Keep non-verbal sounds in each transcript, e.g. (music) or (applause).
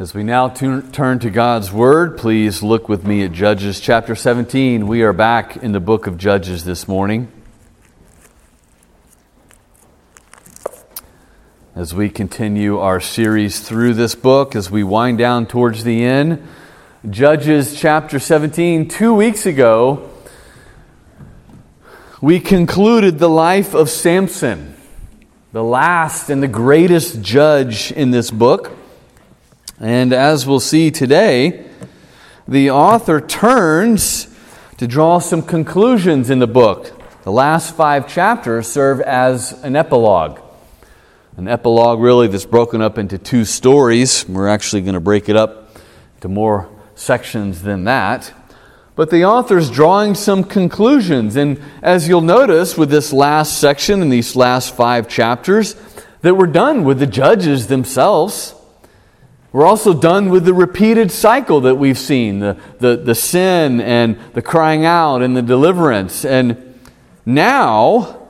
As we now turn to God's Word, please look with me at Judges chapter 17. We are back in the book of Judges this morning. As we continue our series through this book, as we wind down towards the end, Judges chapter 17, two weeks ago, we concluded the life of Samson, the last and the greatest judge in this book. And as we'll see today, the author turns to draw some conclusions in the book. The last five chapters serve as an epilogue. An epilogue, really, that's broken up into two stories. We're actually going to break it up to more sections than that. But the author's drawing some conclusions. And as you'll notice with this last section and these last five chapters, that we're done with the judges themselves. We're also done with the repeated cycle that we've seen the, the, the sin and the crying out and the deliverance. And now,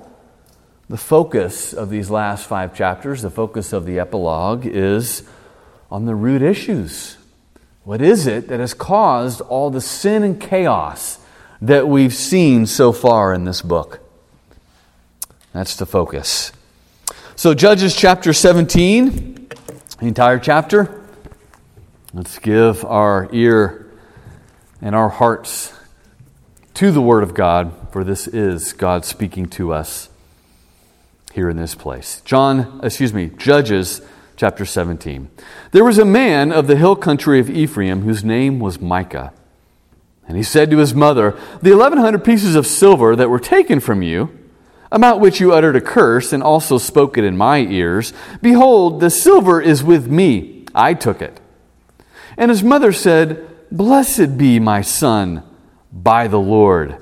the focus of these last five chapters, the focus of the epilogue, is on the root issues. What is it that has caused all the sin and chaos that we've seen so far in this book? That's the focus. So, Judges chapter 17, the entire chapter. Let's give our ear and our hearts to the Word of God, for this is God speaking to us here in this place. John, excuse me, Judges chapter 17. There was a man of the hill country of Ephraim whose name was Micah. And he said to his mother, The 1100 pieces of silver that were taken from you, about which you uttered a curse and also spoke it in my ears, behold, the silver is with me. I took it. And his mother said, Blessed be my son by the Lord.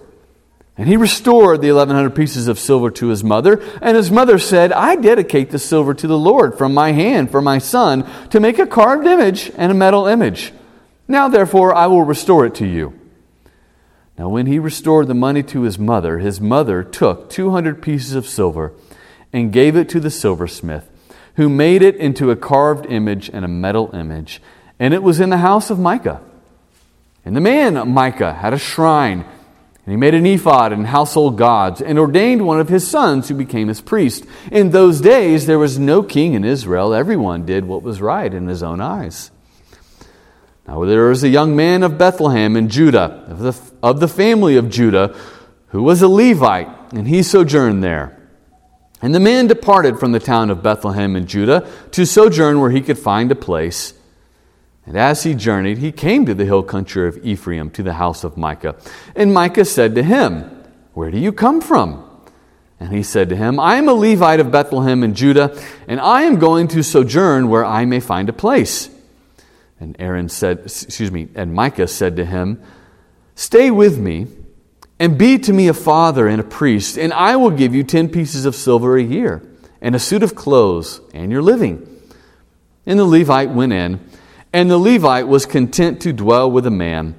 And he restored the 1100 pieces of silver to his mother. And his mother said, I dedicate the silver to the Lord from my hand for my son to make a carved image and a metal image. Now, therefore, I will restore it to you. Now, when he restored the money to his mother, his mother took 200 pieces of silver and gave it to the silversmith, who made it into a carved image and a metal image and it was in the house of Micah. And the man, Micah, had a shrine, and he made an ephod and household gods, and ordained one of his sons who became his priest. In those days, there was no king in Israel. Everyone did what was right in his own eyes. Now, there was a young man of Bethlehem in Judah, of the, of the family of Judah, who was a Levite, and he sojourned there. And the man departed from the town of Bethlehem in Judah to sojourn where he could find a place and as he journeyed, he came to the hill country of Ephraim, to the house of Micah. And Micah said to him, Where do you come from? And he said to him, I am a Levite of Bethlehem in Judah, and I am going to sojourn where I may find a place. And Aaron said, excuse me, and Micah said to him, Stay with me, and be to me a father and a priest, and I will give you ten pieces of silver a year, and a suit of clothes, and your living. And the Levite went in and the Levite was content to dwell with a man,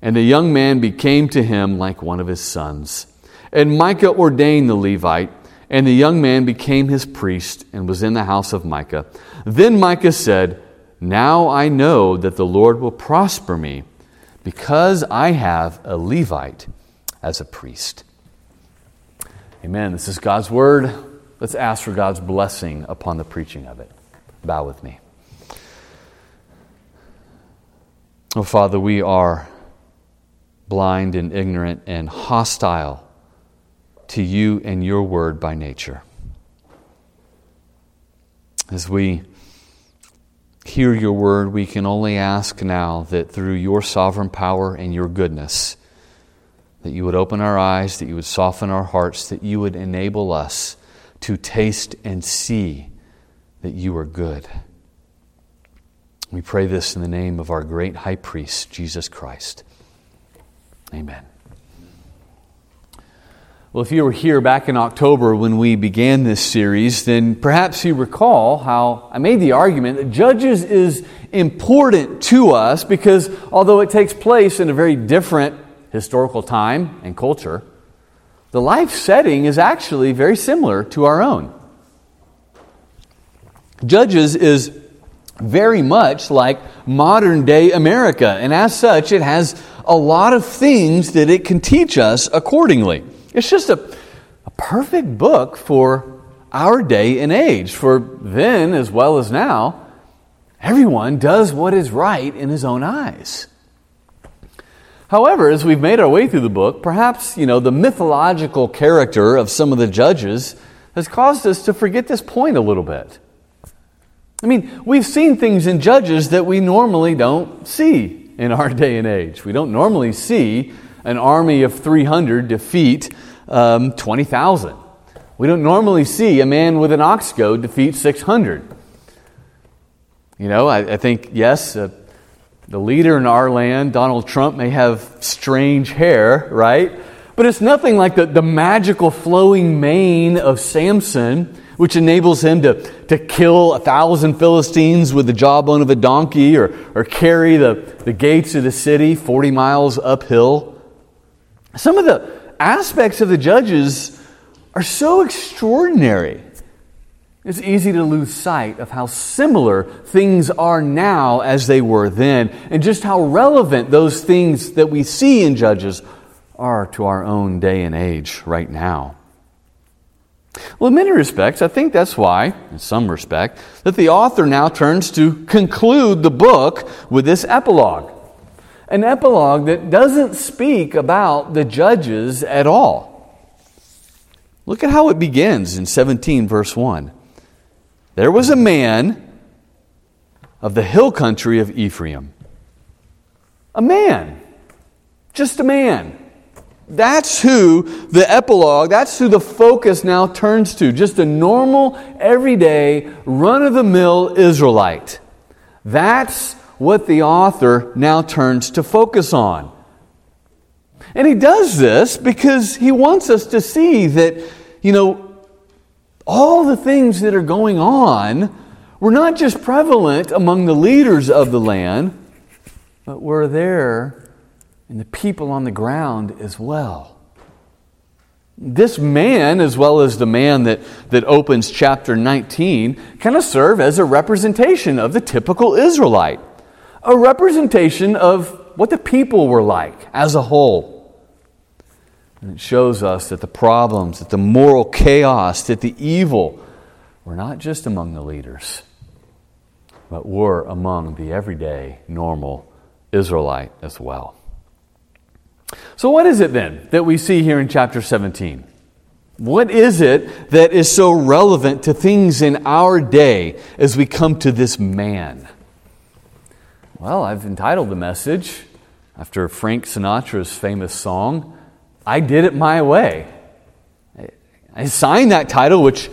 and the young man became to him like one of his sons. And Micah ordained the Levite, and the young man became his priest and was in the house of Micah. Then Micah said, Now I know that the Lord will prosper me, because I have a Levite as a priest. Amen. This is God's word. Let's ask for God's blessing upon the preaching of it. Bow with me. Oh, Father, we are blind and ignorant and hostile to you and your word by nature. As we hear your word, we can only ask now that through your sovereign power and your goodness, that you would open our eyes, that you would soften our hearts, that you would enable us to taste and see that you are good. We pray this in the name of our great high priest, Jesus Christ. Amen. Well, if you were here back in October when we began this series, then perhaps you recall how I made the argument that Judges is important to us because although it takes place in a very different historical time and culture, the life setting is actually very similar to our own. Judges is very much like modern day America. And as such, it has a lot of things that it can teach us accordingly. It's just a, a perfect book for our day and age. For then, as well as now, everyone does what is right in his own eyes. However, as we've made our way through the book, perhaps, you know, the mythological character of some of the judges has caused us to forget this point a little bit. I mean, we've seen things in Judges that we normally don't see in our (laughs) day and age. We don't normally see an army of 300 defeat um, 20,000. We don't normally see a man with an ox goad defeat 600. You know, I, I think, yes, uh, the leader in our land, Donald Trump, may have strange hair, right? But it's nothing like the, the magical flowing mane of Samson, which enables him to, to kill a thousand Philistines with the jawbone of a donkey or, or carry the, the gates of the city 40 miles uphill. Some of the aspects of the judges are so extraordinary. It's easy to lose sight of how similar things are now as they were then, and just how relevant those things that we see in Judges are to our own day and age right now. Well, in many respects, I think that's why, in some respect, that the author now turns to conclude the book with this epilogue. An epilogue that doesn't speak about the judges at all. Look at how it begins in 17, verse 1. There was a man of the hill country of Ephraim. A man. Just a man. That's who the epilogue, that's who the focus now turns to. Just a normal, everyday, run of the mill Israelite. That's what the author now turns to focus on. And he does this because he wants us to see that you know, all the things that are going on were not just prevalent among the leaders of the land, but were there in the people on the ground as well. This man, as well as the man that, that opens chapter 19, kind of serve as a representation of the typical Israelite, a representation of what the people were like as a whole. And it shows us that the problems, that the moral chaos, that the evil were not just among the leaders, but were among the everyday, normal Israelite as well. So, what is it then that we see here in chapter 17? What is it that is so relevant to things in our day as we come to this man? Well, I've entitled the message after Frank Sinatra's famous song, I did it my way. I signed that title, which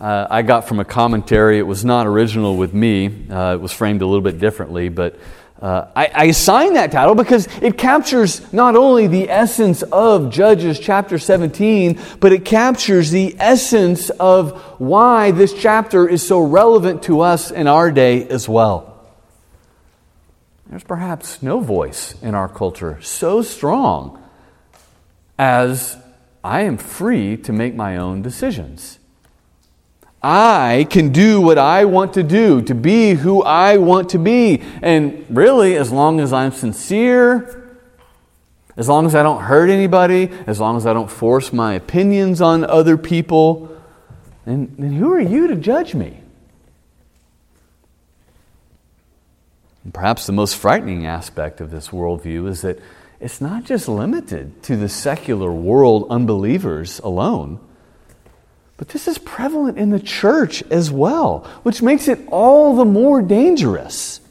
uh, I got from a commentary. It was not original with me, uh, it was framed a little bit differently, but uh, I, I assigned that title because it captures not only the essence of Judges chapter 17, but it captures the essence of why this chapter is so relevant to us in our day as well. There's perhaps no voice in our culture so strong as I am free to make my own decisions. I can do what I want to do, to be who I want to be. And really, as long as I'm sincere, as long as I don't hurt anybody, as long as I don't force my opinions on other people, then, then who are you to judge me? And perhaps the most frightening aspect of this worldview is that it's not just limited to the secular world unbelievers alone, but this is prevalent in the church as well, which makes it all the more dangerous.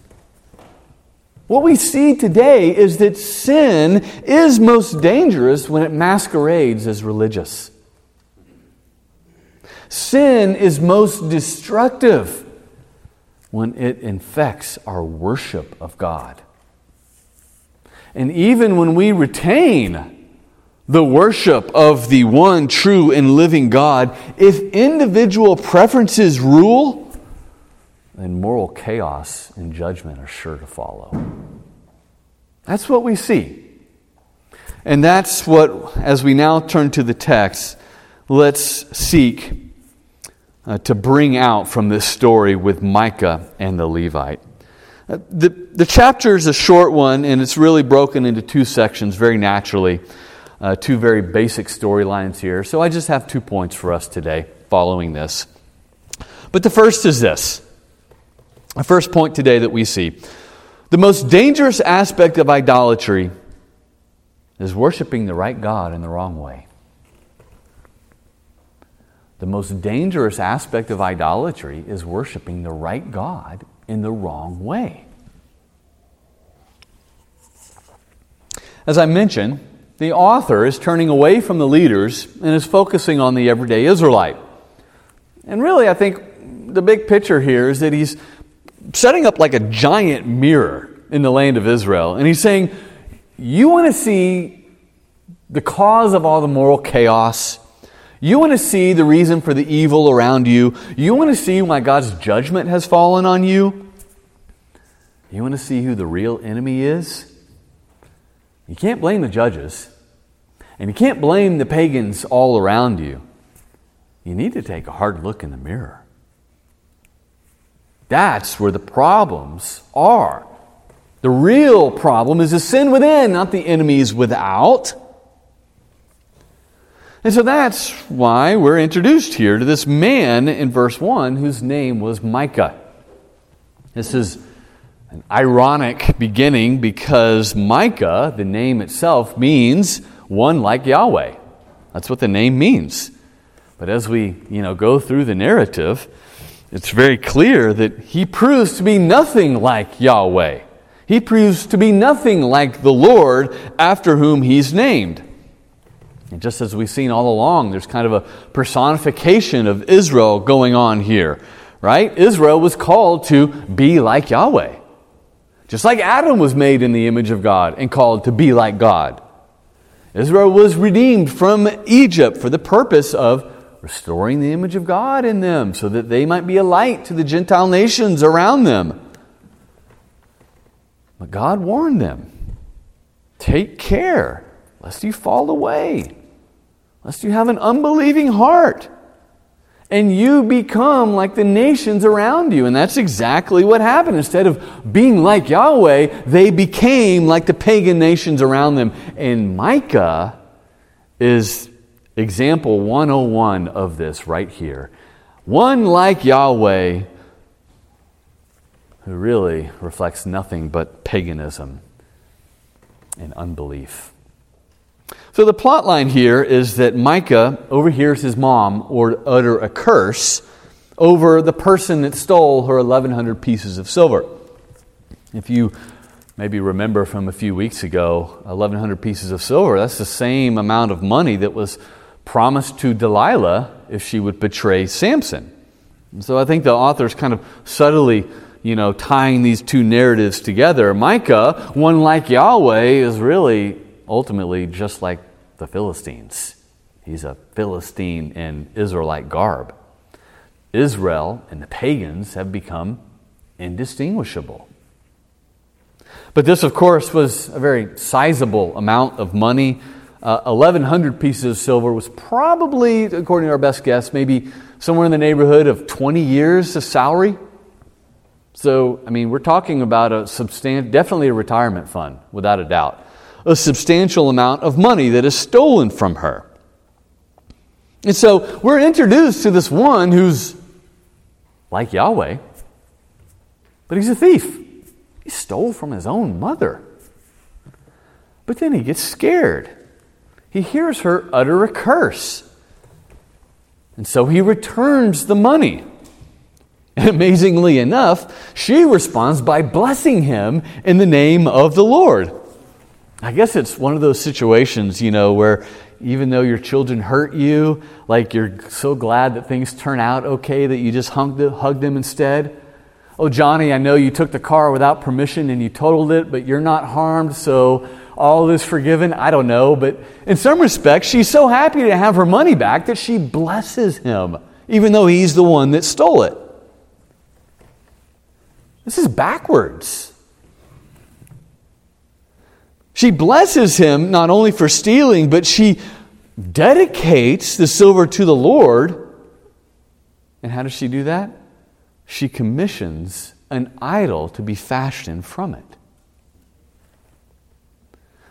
What we see today is that sin is most dangerous when it masquerades as religious. Sin is most destructive when it infects our worship of God. And even when we retain the worship of the one true and living God, if individual preferences rule, then moral chaos and judgment are sure to follow. That's what we see. And that's what, as we now turn to the text, let's seek uh, to bring out from this story with Micah and the Levite. Uh, the, the chapter is a short one, and it's really broken into two sections very naturally, uh, two very basic storylines here. So I just have two points for us today following this. But the first is this the first point today that we see. The most dangerous aspect of idolatry is worshiping the right God in the wrong way. The most dangerous aspect of idolatry is worshiping the right God in the wrong way. As I mentioned, the author is turning away from the leaders and is focusing on the everyday Israelite. And really, I think the big picture here is that he's setting up like a giant mirror in the land of Israel. And he's saying, You want to see the cause of all the moral chaos? You want to see the reason for the evil around you? You want to see why God's judgment has fallen on you? You want to see who the real enemy is? You can't blame the judges, and you can't blame the pagans all around you. You need to take a hard look in the mirror. That's where the problems are. The real problem is the sin within, not the enemies without. And so that's why we're introduced here to this man in verse 1 whose name was Micah. This is an ironic beginning because Micah, the name itself, means one like Yahweh. That's what the name means. But as we, you know, go through the narrative, it's very clear that he proves to be nothing like Yahweh. He proves to be nothing like the Lord after whom he's named. And just as we've seen all along, there's kind of a personification of Israel going on here, right? Israel was called to be like Yahweh. Just like Adam was made in the image of God and called to be like God. Israel was redeemed from Egypt for the purpose of restoring the image of God in them so that they might be a light to the Gentile nations around them. But God warned them take care lest you fall away lest you have an unbelieving heart and you become like the nations around you. And that's exactly what happened. Instead of being like Yahweh, they became like the pagan nations around them. And Micah is example 101 of this right here. One like Yahweh who really reflects nothing but paganism and unbelief. So the plot line here is that Micah overhears his mom or utter a curse over the person that stole her 1,100 pieces of silver. If you maybe remember from a few weeks ago, 1,100 pieces of silver, that's the same amount of money that was promised to Delilah if she would betray Samson. And so I think the author's kind of subtly you know, tying these two narratives together. Micah, one like Yahweh, is really ultimately just like the Philistines. He's a Philistine in Israelite garb. Israel and the pagans have become indistinguishable. But this, of course, was a very sizable amount of money. Uh, 1,100 pieces of silver was probably, according to our best guess, maybe somewhere in the neighborhood of 20 years of salary. So, I mean, we're talking about a substantial, definitely a retirement fund, without a doubt a substantial amount of money that is stolen from her. And so we're introduced to this one who's like Yahweh, but he's a thief. He stole from his own mother. But then he gets scared. He hears her utter a curse. And so he returns the money. And amazingly enough, she responds by blessing him in the name of the Lord. I guess it's one of those situations, you know, where even though your children hurt you, like you're so glad that things turn out okay that you just hug them, hug them instead. Oh, Johnny, I know you took the car without permission and you totaled it, but you're not harmed, so all is forgiven. I don't know, but in some respects, she's so happy to have her money back that she blesses him, even though he's the one that stole it. This is backwards. She blesses him not only for stealing, but she dedicates the silver to the Lord And how does she do that? She commissions an idol to be fashioned from it.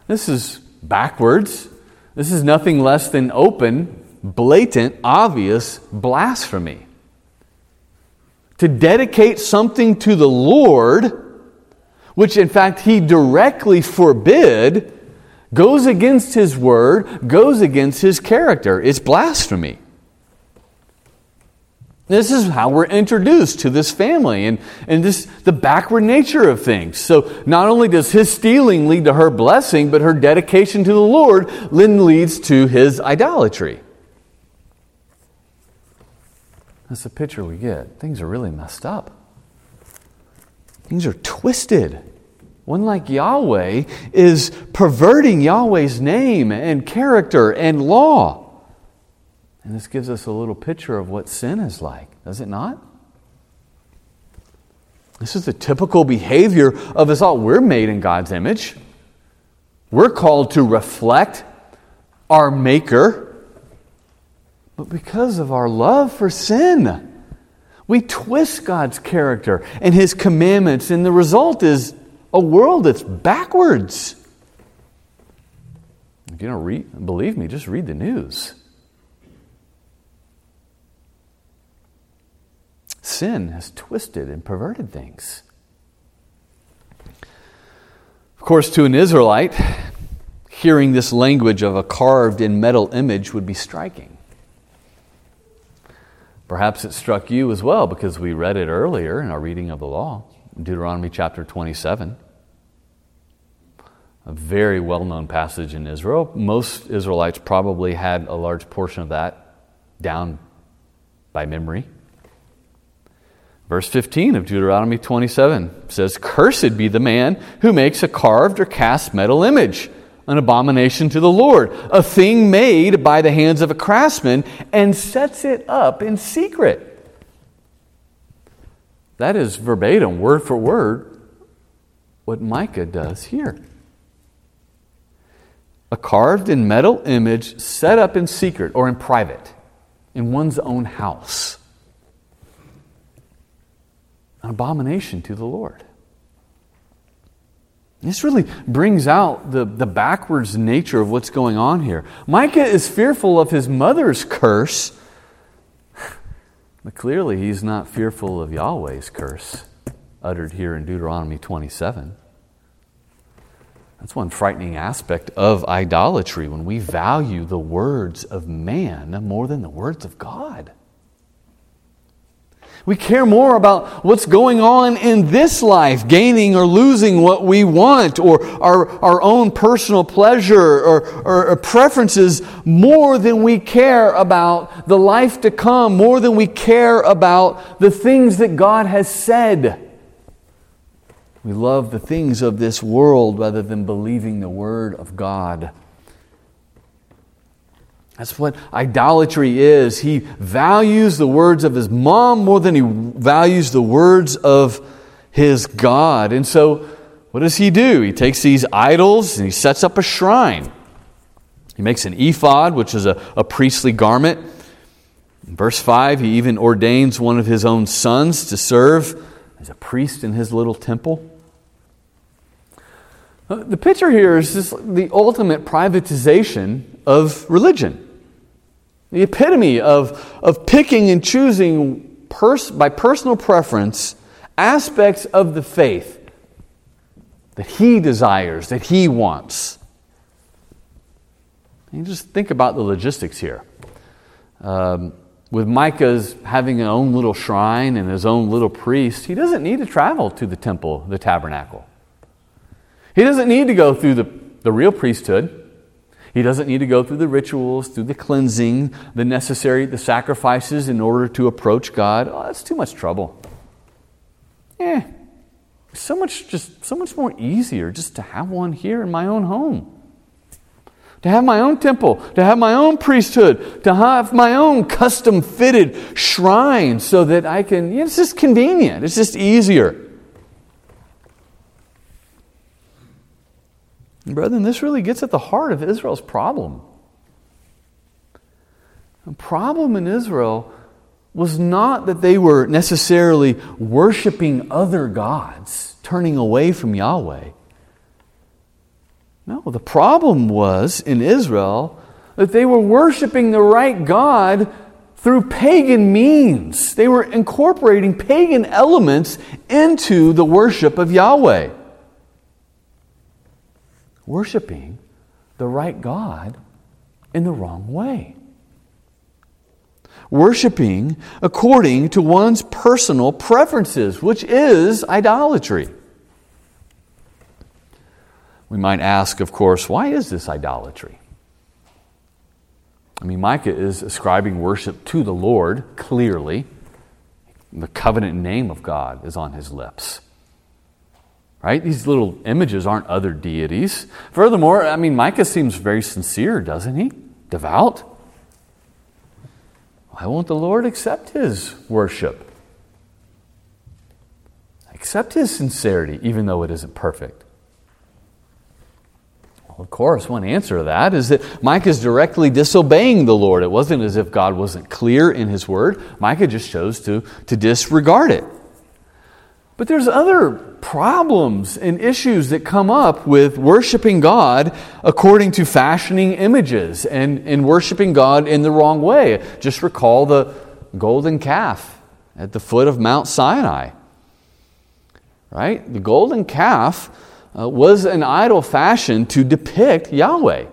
This is backwards. This is nothing less than open, blatant, obvious blasphemy. To dedicate something to the Lord, which in fact he directly forbid, goes against his word, goes against his character. It's blasphemy. This is how we're introduced to this family and, and this, the backward nature of things. So not only does his stealing lead to her blessing, but her dedication to the Lord then leads to his idolatry. That's the picture we get. Things are really messed up. Things are twisted. One like Yahweh is perverting Yahweh's name and character and law. And this gives us a little picture of what sin is like, does it not? This is the typical behavior of us all. We're made in God's image. We're called to reflect our Maker. But because of our love for sin, we twist God's character and His commandments, and the result is a world that's backwards. If you don't read, believe me, just read the news. Sin has twisted and perverted things. Of course, to an Israelite, hearing this language of a carved in metal image would be striking. Perhaps it struck you as well because we read it earlier in our reading of the law, Deuteronomy chapter 27. A very well known passage in Israel. Most Israelites probably had a large portion of that down by memory. Verse 15 of Deuteronomy 27 says, Cursed be the man who makes a carved or cast metal image, an abomination to the Lord, a thing made by the hands of a craftsman, and sets it up in secret. That is verbatim, word for word, what Micah does here. A carved in metal image set up in secret or in private, in one's own house an abomination to the Lord. This really brings out the, the backwards nature of what's going on here. Micah is fearful of his mother's curse, but clearly he's not fearful of Yahweh's curse uttered here in Deuteronomy 27. That's one frightening aspect of idolatry when we value the words of man more than the words of God. We care more about what's going on in this life, gaining or losing what we want, or our, our own personal pleasure or, or, or preferences, more than we care about the life to come, more than we care about the things that God has said. We love the things of this world rather than believing the Word of God. That's what idolatry is. He values the words of his mom more than he values the words of his God. And so, what does he do? He takes these idols and he sets up a shrine. He makes an ephod, which is a, a priestly garment. In verse 5, he even ordains one of his own sons to serve as a priest in his little temple. Uh, the picture here is just the ultimate privatization of religion. The epitome of, of picking and choosing pers- by personal preference aspects of the faith that he desires, that he wants. And just think about the logistics here. Um, with Micah's having his own little shrine and his own little priest, he doesn't need to travel to the temple, the tabernacle. He doesn't need to go through the, the real priesthood. He doesn't need to go through the rituals, through the cleansing, the necessary, the sacrifices in order to approach God. Oh, that's too much trouble. Eh, so much just so much more easier just to have one here in my own home. To have my own temple, to have my own priesthood, to have my own custom fitted shrine so that I can, you know, it's just convenient. It's just easier. Brethren, this really gets at the heart of Israel's problem. The problem in Israel was not that they were necessarily worshiping other gods, turning away from Yahweh. No, the problem was in Israel that they were worshiping the right God through pagan means. They were incorporating pagan elements into the worship of Yahweh. Worshiping the right God in the wrong way. Worshipping according to one's personal preferences, which is idolatry. We might ask, of course, why is this idolatry? I mean, Micah is ascribing worship to the Lord, clearly. The covenant name of God is on his lips. Right? These little images aren't other deities. Furthermore, I mean, Micah seems very sincere, doesn't he? Devout. Why won't the Lord accept his worship? Accept his sincerity, even though it isn't perfect. Well, of course, one answer to that is that Micah is directly disobeying the Lord. It wasn't as if God wasn't clear in his word. Micah just chose to, to disregard it. But there's other problems and issues that come up with worshiping God according to fashioning images and, and worshiping God in the wrong way. Just recall the golden calf at the foot of Mount Sinai. Right? The golden calf uh, was an idol fashioned to depict Yahweh.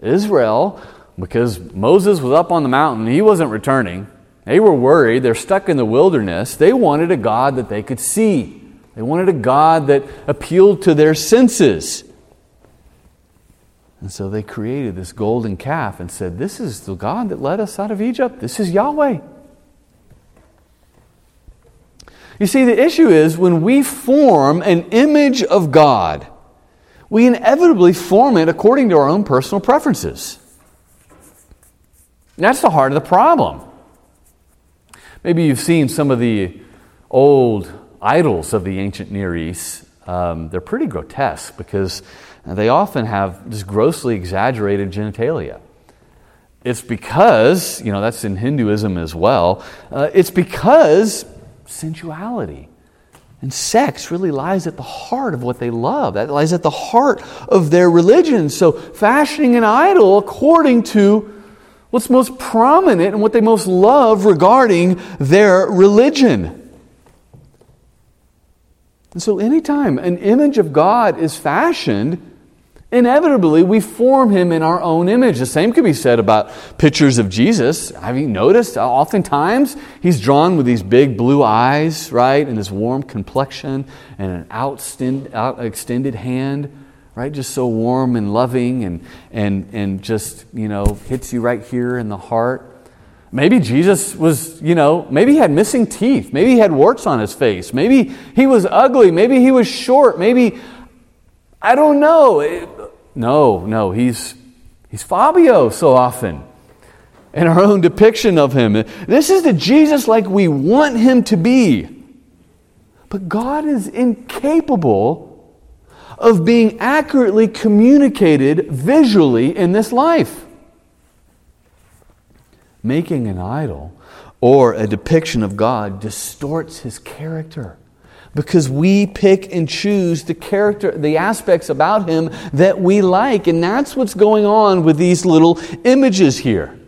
Israel, because Moses was up on the mountain, he wasn't returning. They were worried. They're stuck in the wilderness. They wanted a God that they could see, they wanted a God that appealed to their senses. And so they created this golden calf and said, This is the God that led us out of Egypt. This is Yahweh. You see, the issue is when we form an image of God, we inevitably form it according to our own personal preferences. That's the heart of the problem. Maybe you've seen some of the old idols of the ancient Near East. Um, they're pretty grotesque because they often have just grossly exaggerated genitalia. It's because, you know, that's in Hinduism as well, uh, it's because sensuality and sex really lies at the heart of what they love. That lies at the heart of their religion. So, fashioning an idol according to what's most prominent and what they most love regarding their religion. And so, anytime an image of God is fashioned, inevitably we form him in our own image. The same could be said about pictures of Jesus. Have you noticed? Oftentimes he's drawn with these big blue eyes, right, and this warm complexion and an out extended hand right? Just so warm and loving and, and, and just, you know, hits you right here in the heart. Maybe Jesus was, you know, maybe he had missing teeth. Maybe he had warts on his face. Maybe he was ugly. Maybe he was short. Maybe, I don't know. No, no, he's, he's Fabio so often in our own depiction of him. This is the Jesus like we want him to be. But God is incapable of being accurately communicated visually in this life. Making an idol or a depiction of God distorts his character because we pick and choose the character the aspects about him that we like and that's what's going on with these little images here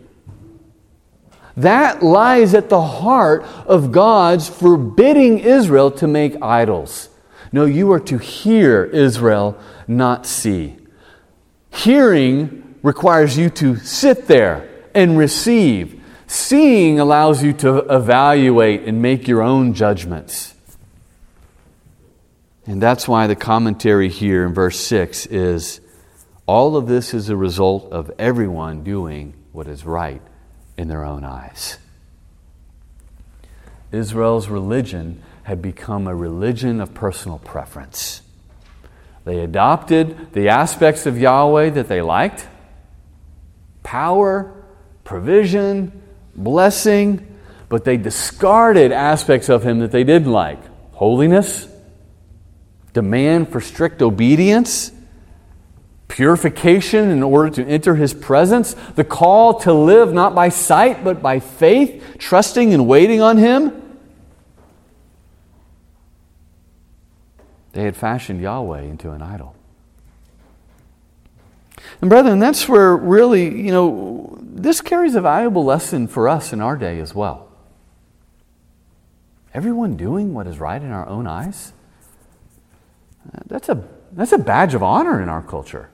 that lies at the heart of God's forbidding Israel to make idols no, you are to hear, Israel, not see. Hearing requires you to sit there and receive. Seeing allows you to evaluate and make your own judgments. And that's why the commentary here in verse 6 is all of this is a result of everyone doing what is right in their own eyes. Israel's religion had become a religion of personal preference. They adopted the aspects of Yahweh that they liked power, provision, blessing, but they discarded aspects of Him that they didn't like holiness, demand for strict obedience, purification in order to enter his presence, the call to live not by sight but by faith, trusting and waiting on him. They had fashioned Yahweh into an idol. And, brethren, that's where really, you know, this carries a valuable lesson for us in our day as well. Everyone doing what is right in our own eyes? Uh, that's a, that's a badge of honor in our culture.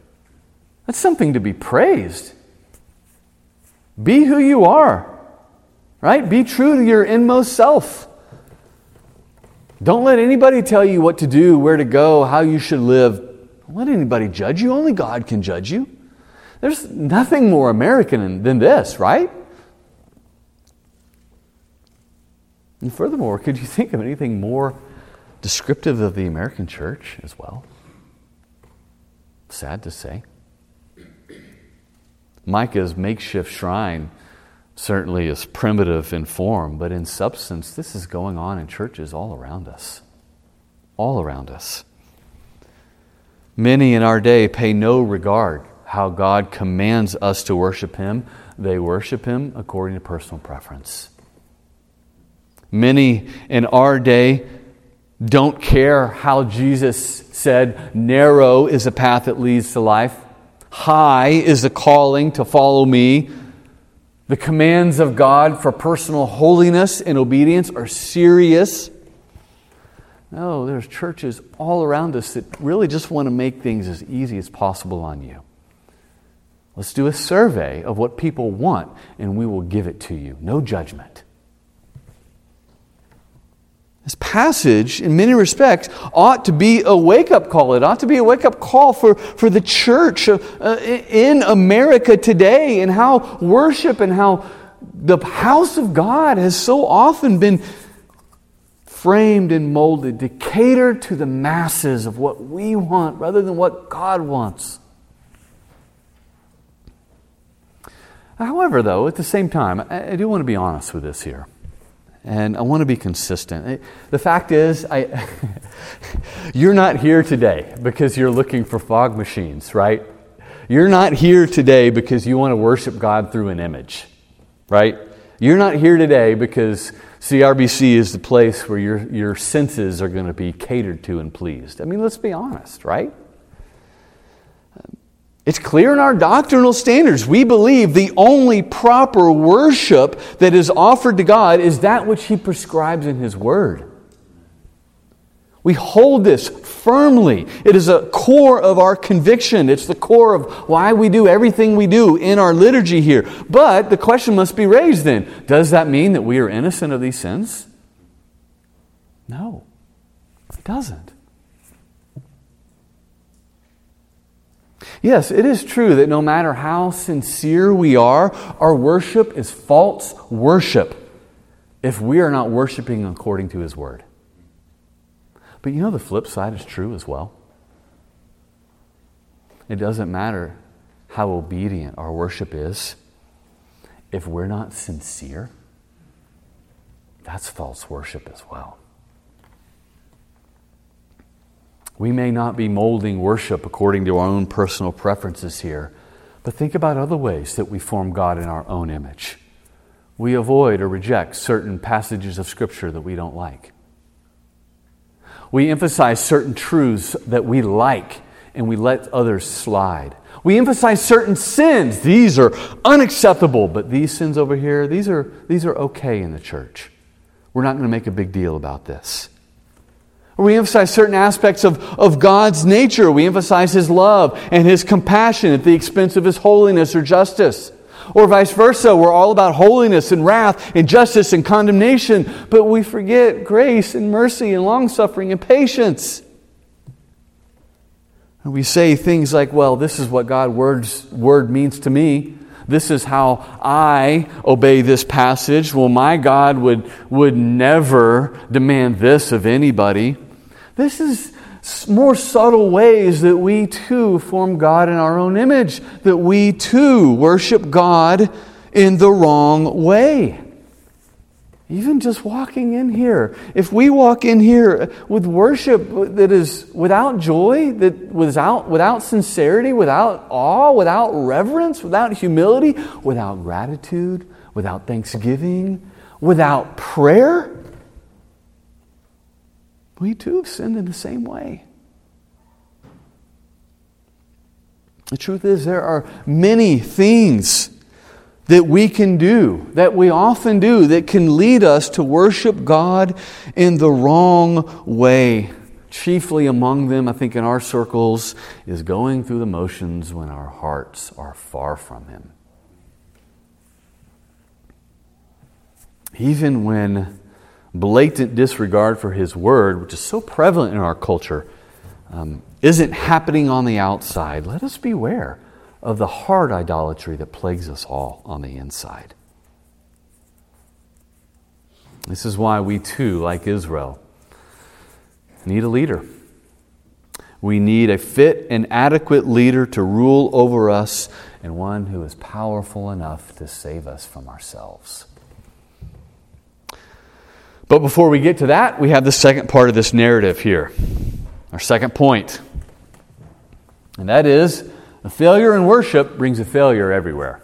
That's something to be praised. Be who you are, right? Be true to your inmost self. Don't let anybody tell you what to do, where to go, how you should live. Don't let anybody judge you. Only God can judge you. There's nothing more American than this, right? And furthermore, could you think of anything more descriptive of the American church as well? Sad to say. Micah's makeshift shrine certainly is primitive in form, but in substance, this is going on in churches all around us. All around us. Many in our day pay no regard how God commands us to worship Him. They worship Him according to personal preference. Many in our day don't care how Jesus said, narrow is a path that leads to life, high is the calling to follow me. The commands of God for personal holiness and obedience are serious. No, there's churches all around us that really just want to make things as easy as possible on you. Let's do a survey of what people want, and we will give it to you. No judgment. This passage, in many respects, ought to be a wake up call. It ought to be a wake up call for, for the church uh, in America today and how worship and how the house of God has so often been framed and molded to cater to the masses of what we want rather than what God wants. However, though, at the same time, I do want to be honest with this here. And I want to be consistent. Eh, the fact is, I, (laughs) you're not here today because you're looking for fog machines, right? You're not here today because you want to worship God through an image, right? You're not here today because CRBC is the place where your, your senses are going to be catered to and pleased. I mean, let's be honest, right? It's clear in our doctrinal standards. We believe the only proper worship that is offered to God is that which He prescribes in His Word. We hold this firmly. It is a core of our conviction. It's the core of why we do everything we do in our liturgy here. But the question must be raised then does that mean that we are innocent of these sins? No, it doesn't. Yes, it is true that no matter how sincere we are, our worship is false worship if we are not worshiping according to His Word. But you know, the flip side is true as well. It doesn't matter how obedient our worship is, if we're not sincere, that's false worship as well. We may not be molding worship according to our own personal preferences here, but think about other ways that we form God in our own image. We avoid or reject certain passages of Scripture that we don't like. We emphasize certain truths that we like and we let others slide. We emphasize certain sins. These are unacceptable, but these sins over here, these are, these are okay in the church. We're not going to make a big deal about this. We emphasize certain aspects of, of God's nature. We emphasize His love and His compassion at the expense of His holiness or justice. Or vice versa, we're all about holiness and wrath and justice and condemnation, but we forget grace and mercy and long suffering and patience. And we say things like, well, this is what God's word means to me. This is how I obey this passage. Well, my God would, would never demand this of anybody. This is more subtle ways that we too form God in our own image, that we too worship God in the wrong way. Even just walking in here. If we walk in here with worship that is without joy, that without, without sincerity, without awe, without reverence, without humility, without gratitude, without thanksgiving, without prayer, we too have sinned in the same way. The truth is, there are many things that we can do, that we often do, that can lead us to worship God in the wrong way. Chiefly among them, I think in our circles, is going through the motions when our hearts are far from Him. Even when blatant disregard for His Word, which is so prevalent in our culture, um, isn't happening on the outside, let us beware of the heart idolatry that plagues us all on the inside. This is why we too, like Israel, need a leader. We need a fit and adequate leader to rule over us and one who is powerful enough to save us from ourselves. But before we get to that, we have the second part of this narrative here. Our second point. And that is a failure in worship brings a failure everywhere.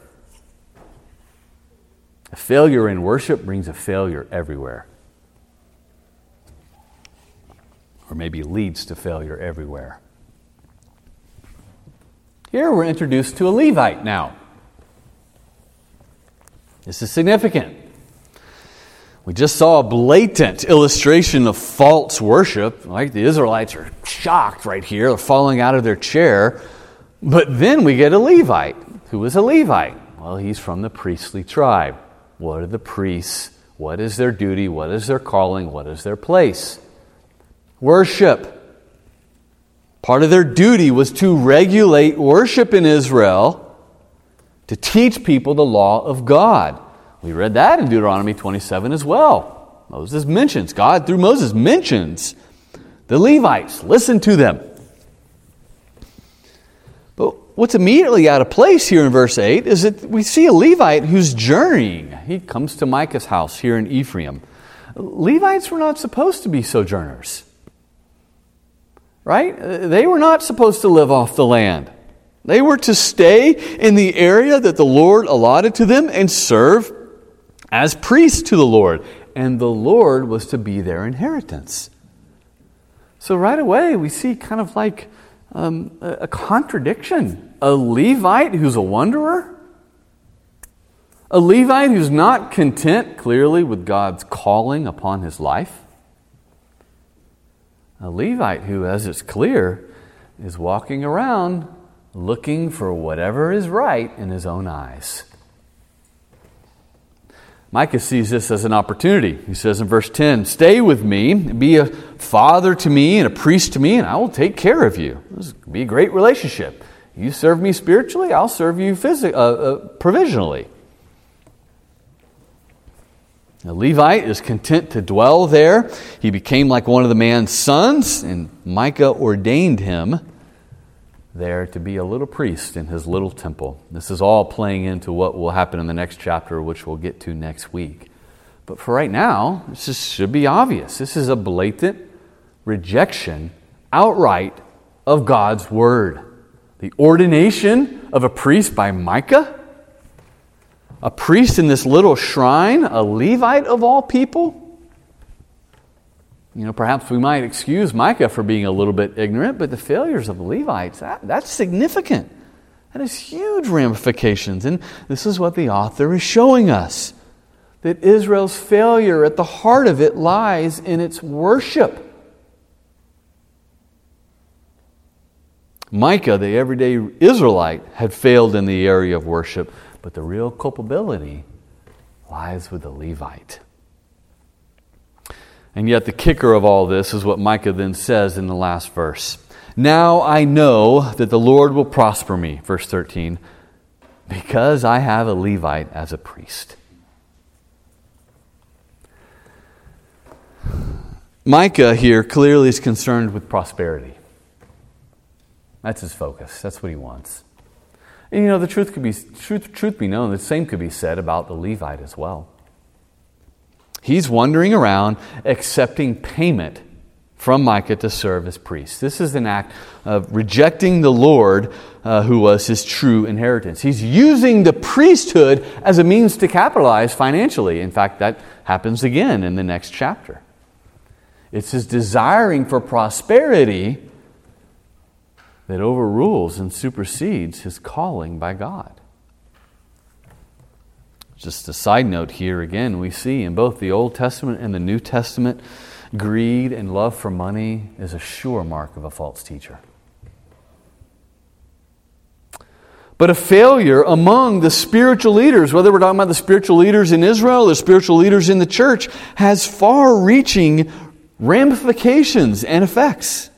A failure in worship brings a failure everywhere. Or maybe leads to failure everywhere. Here we're introduced to a Levite now. This is significant. We just saw a blatant illustration of false worship. Like the Israelites are shocked right here, they're falling out of their chair. But then we get a Levite. Who is a Levite? Well, he's from the priestly tribe. What are the priests? What is their duty? What is their calling? What is their place? Worship. Part of their duty was to regulate worship in Israel, to teach people the law of God. We read that in Deuteronomy 27 as well. Moses mentions, God through Moses mentions the Levites. Listen to them. But what's immediately out of place here in verse 8 is that we see a Levite who's journeying. He comes to Micah's house here in Ephraim. Levites were not supposed to be sojourners, right? They were not supposed to live off the land. They were to stay in the area that the Lord allotted to them and serve as priests to the Lord. And the Lord was to be their inheritance. So, right away, we see kind of like um, a contradiction. A Levite who's a wanderer? A Levite who's not content, clearly, with God's calling upon his life? A Levite who, as it's clear, is walking around looking for whatever is right in his own eyes. Micah sees this as an opportunity. He says in verse 10 Stay with me, be a father to me and a priest to me, and I will take care of you. This will be a great relationship. You serve me spiritually, I'll serve you phys- uh, uh, provisionally. The Levite is content to dwell there. He became like one of the man's sons, and Micah ordained him there to be a little priest in his little temple. This is all playing into what will happen in the next chapter, which we'll get to next week. But for right now, this just should be obvious. This is a blatant rejection, outright, of God's word. The ordination of a priest by Micah, a priest in this little shrine, a Levite of all people. You know, perhaps we might excuse Micah for being a little bit ignorant, but the failures of the Levites, that, that's significant. That has huge ramifications. And this is what the author is showing us that Israel's failure at the heart of it lies in its worship. Micah, the everyday Israelite, had failed in the area of worship, but the real culpability lies with the Levite. And yet, the kicker of all this is what Micah then says in the last verse. Now I know that the Lord will prosper me, verse 13, because I have a Levite as a priest. Micah here clearly is concerned with prosperity. That's his focus. That's what he wants. And you know, the truth could be truth, truth be known, the same could be said about the Levite as well. He's wandering around accepting payment from Micah to serve as priest. This is an act of rejecting the Lord uh, who was his true inheritance. He's using the priesthood as a means to capitalize financially. In fact, that happens again in the next chapter. It's his desiring for prosperity that overrules and supersedes his calling by God. Just a side note here again, we see in both the Old Testament and the New Testament, greed and love for money is a sure mark of a false teacher. But a failure among the spiritual leaders, whether we're talking about the spiritual leaders in Israel or spiritual leaders in the church, has far reaching ramifications and effects.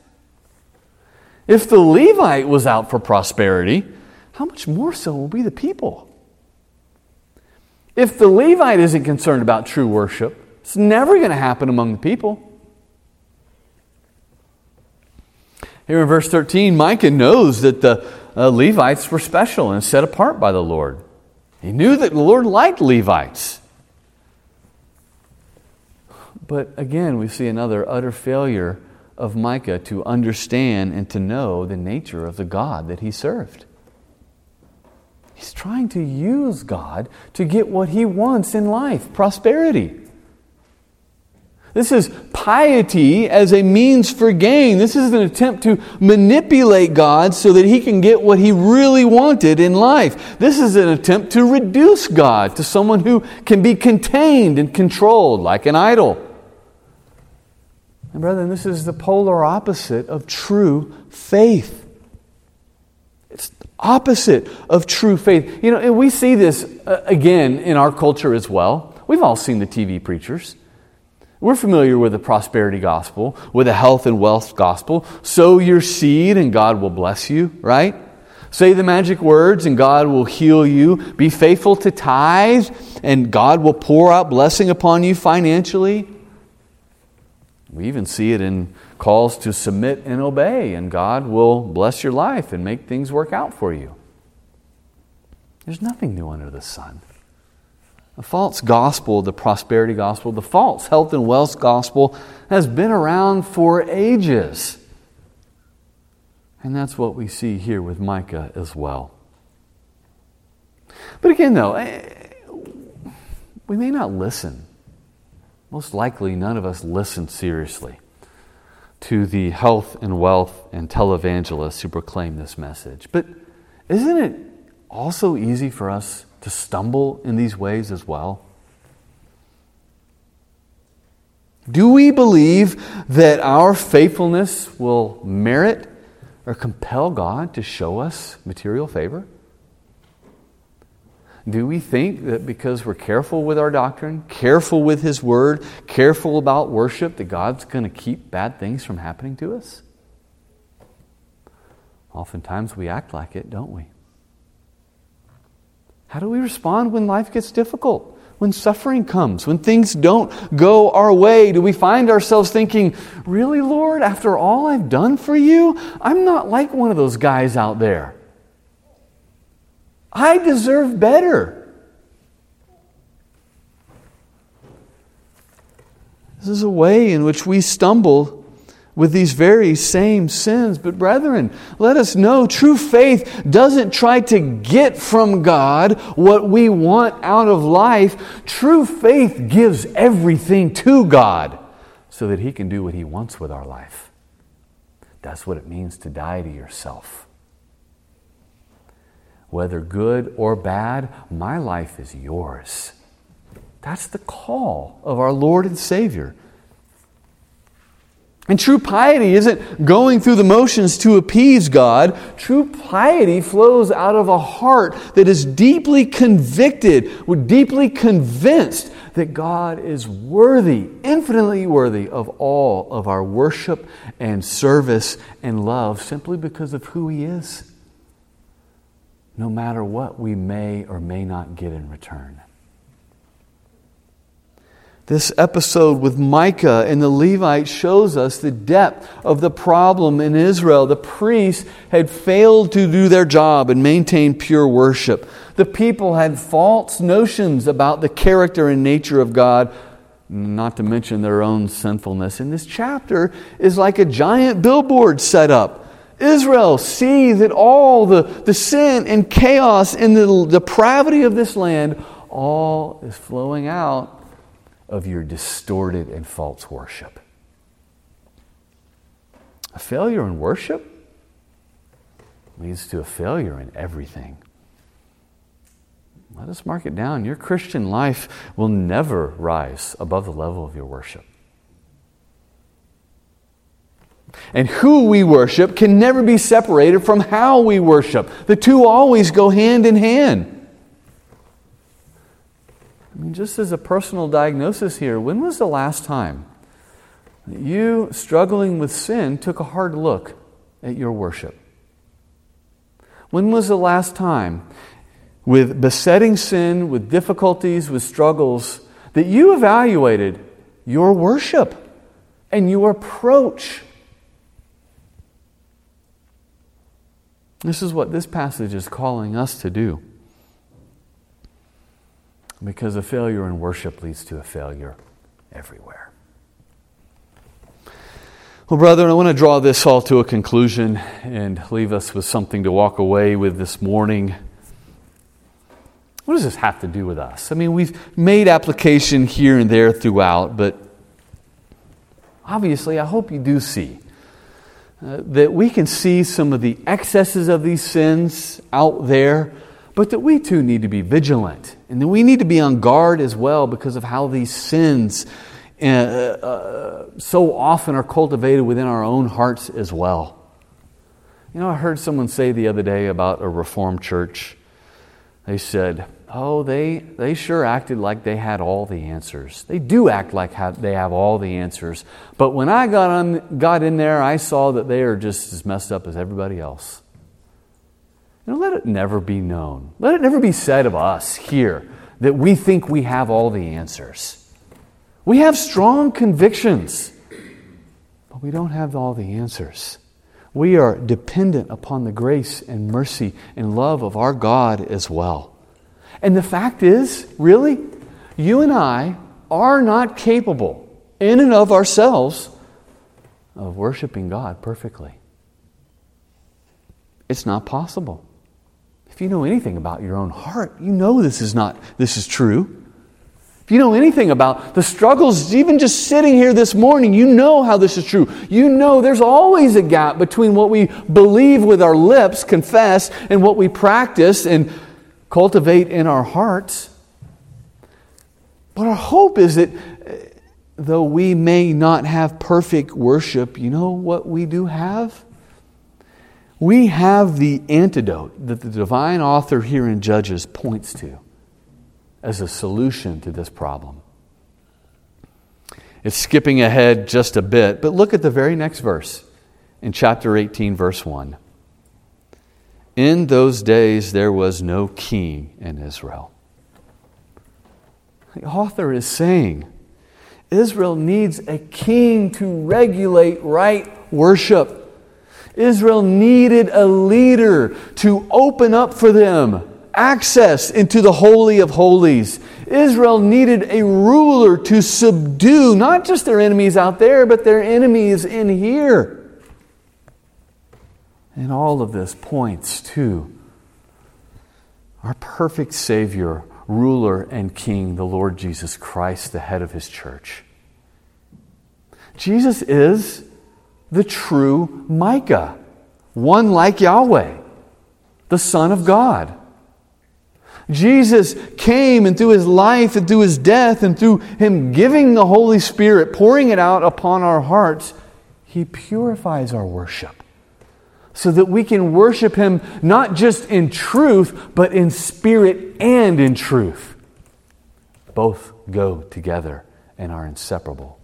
If the Levite was out for prosperity, how much more so will be the people? If the Levite isn't concerned about true worship, it's never going to happen among the people. Here in verse 13, Micah knows that the uh, Levites were special and set apart by the Lord. He knew that the Lord liked Levites. But again, we see another utter failure of Micah to understand and to know the nature of the God that he served. He's trying to use God to get what he wants in life prosperity. This is piety as a means for gain. This is an attempt to manipulate God so that he can get what he really wanted in life. This is an attempt to reduce God to someone who can be contained and controlled like an idol. And, brethren, this is the polar opposite of true faith. Opposite of true faith. You know, and we see this uh, again in our culture as well. We've all seen the TV preachers. We're familiar with the prosperity gospel, with the health and wealth gospel. Sow your seed and God will bless you, right? Say the magic words and God will heal you. Be faithful to tithe and God will pour out blessing upon you financially. We even see it in calls to submit and obey, and God will bless your life and make things work out for you. There's nothing new under the sun. The false gospel, the prosperity gospel, the false health and wealth gospel has been around for ages. And that's what we see here with Micah as well. But again, though, eh, we may not listen. Most likely, none of us listen seriously to the health and wealth and televangelists who proclaim this message. But isn't it also easy for us to stumble in these ways as well? Do we believe that our faithfulness will merit or compel God to show us material favor? Do we think that because we're careful with our doctrine, careful with His Word, careful about worship, that God's going to keep bad things from happening to us? Oftentimes we act like it, don't we? How do we respond when life gets difficult? When suffering comes, when things don't go our way, do we find ourselves thinking, Really, Lord, after all I've done for you, I'm not like one of those guys out there. I deserve better. This is a way in which we stumble with these very same sins. But, brethren, let us know true faith doesn't try to get from God what we want out of life. True faith gives everything to God so that He can do what He wants with our life. That's what it means to die to yourself. Whether good or bad, my life is yours. That's the call of our Lord and Savior. And true piety isn't going through the motions to appease God. True piety flows out of a heart that is deeply convicted, deeply convinced that God is worthy, infinitely worthy of all of our worship and service and love simply because of who He is, no matter what we may or may not get in return. This episode with Micah and the Levites shows us the depth of the problem in Israel. The priests had failed to do their job and maintain pure worship. The people had false notions about the character and nature of God. not to mention their own sinfulness. And this chapter is like a giant billboard set up. Israel, see that all the, the sin and chaos and the depravity of this land, all is flowing out of your distorted and false worship. A failure in worship leads to a failure in everything. Let us mark it down. Your Christian life will never rise above the level of your worship. And who we worship can never be separated from how we worship. The two always go hand in hand. I mean, just as a personal diagnosis here, when was the last time you, struggling with sin, took a hard look at your worship? When was the last time, with besetting sin, with difficulties, with struggles, that you evaluated your worship and your approach? This is what this passage is calling us to do. Because a failure in worship leads to a failure everywhere. Well, brethren, I want to draw this all to a conclusion and leave us with something to walk away with this morning. What does this have to do with us? I mean, we've made application here and there throughout, but obviously, I hope you do see uh, that we can see some of the excesses of these sins out there, but that we too need to be vigilant and that we need to be on guard as well because of how these sins uh, uh, so often are cultivated within our own hearts as well. You know, I heard someone say the other day about a Reformed church. They said, Oh, they, they sure acted like they had all the answers. They do act like they have all the answers. But when I got, on, got in there, I saw that they are just as messed up as everybody else. You know, let it never be known. Let it never be said of us here that we think we have all the answers. We have strong convictions, but we don't have all the answers. We are dependent upon the grace and mercy and love of our God as well. And the fact is, really, you and I are not capable, in and of ourselves, of worshiping God perfectly. It's not possible. If you know anything about your own heart, you know this is not this is true. If you know anything about the struggles, even just sitting here this morning, you know how this is true. You know there's always a gap between what we believe with our lips, confess, and what we practice and cultivate in our hearts. But our hope is that though we may not have perfect worship, you know what we do have? We have the antidote that the divine author here in Judges points to as a solution to this problem. It's skipping ahead just a bit, but look at the very next verse in chapter 18, verse 1. In those days there was no king in Israel. The author is saying Israel needs a king to regulate right worship. Israel needed a leader to open up for them access into the Holy of Holies. Israel needed a ruler to subdue not just their enemies out there, but their enemies in here. And all of this points to our perfect Savior, ruler, and King, the Lord Jesus Christ, the head of His church. Jesus is the true Micah, one like Yahweh, the Son of God. Jesus came and through his life and through his death and through him giving the Holy Spirit, pouring it out upon our hearts, he purifies our worship so that we can worship him not just in truth, but in spirit and in truth. Both go together and are inseparable.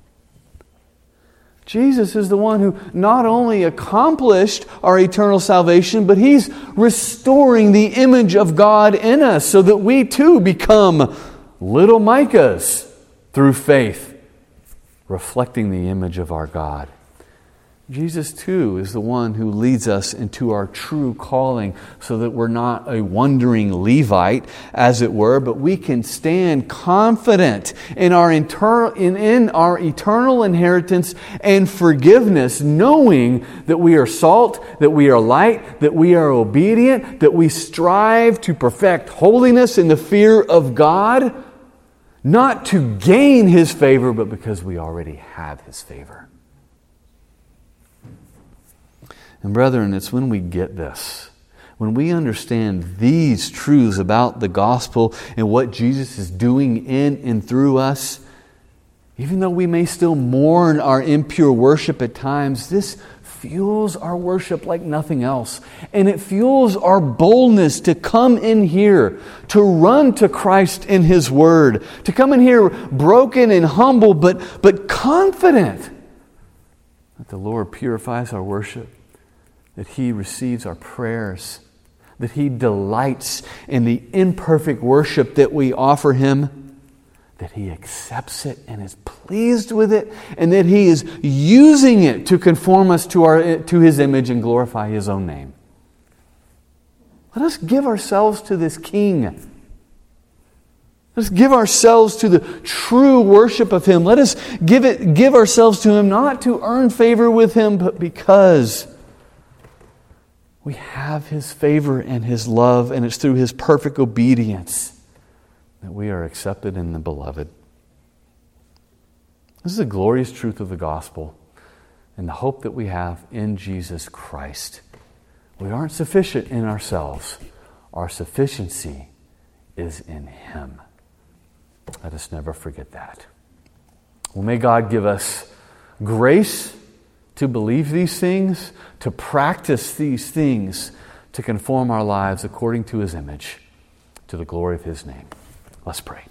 Jesus is the one who not only accomplished our eternal salvation, but he's restoring the image of God in us so that we too become little Micahs through faith, reflecting the image of our God. Jesus, too, is the one who leads us into our true calling so that we're not a wandering Levite, as it were, but we can stand confident in our, inter- in, in our eternal inheritance and forgiveness, knowing that we are salt, that we are light, that we are obedient, that we strive to perfect holiness in the fear of God, not to gain His favor, but because we already have His favor. And, brethren, it's when we get this, when we understand these truths about the gospel and what Jesus is doing in and through us, even though we may still mourn our impure worship at times, this fuels our worship like nothing else. And it fuels our boldness to come in here, to run to Christ in His Word, to come in here broken and humble, but, but confident that the Lord purifies our worship that He receives our prayers, that He delights in the imperfect worship that we offer Him, that He accepts it and is pleased with it, and that He is using it to conform us to, our, to His image and glorify His own name. Let us give ourselves to this King. Let's give ourselves to the true worship of Him. Let us give, it, give ourselves to Him not to earn favor with Him, but because we have His favor and His love, and it's through His perfect obedience that we are accepted in the beloved. This is the glorious truth of the gospel and the hope that we have in Jesus Christ. We aren't sufficient in ourselves, our sufficiency is in Him. Let us never forget that. Well, may God give us grace to believe these things, to practice these things, to conform our lives according to his image, to the glory of his name. Let's pray.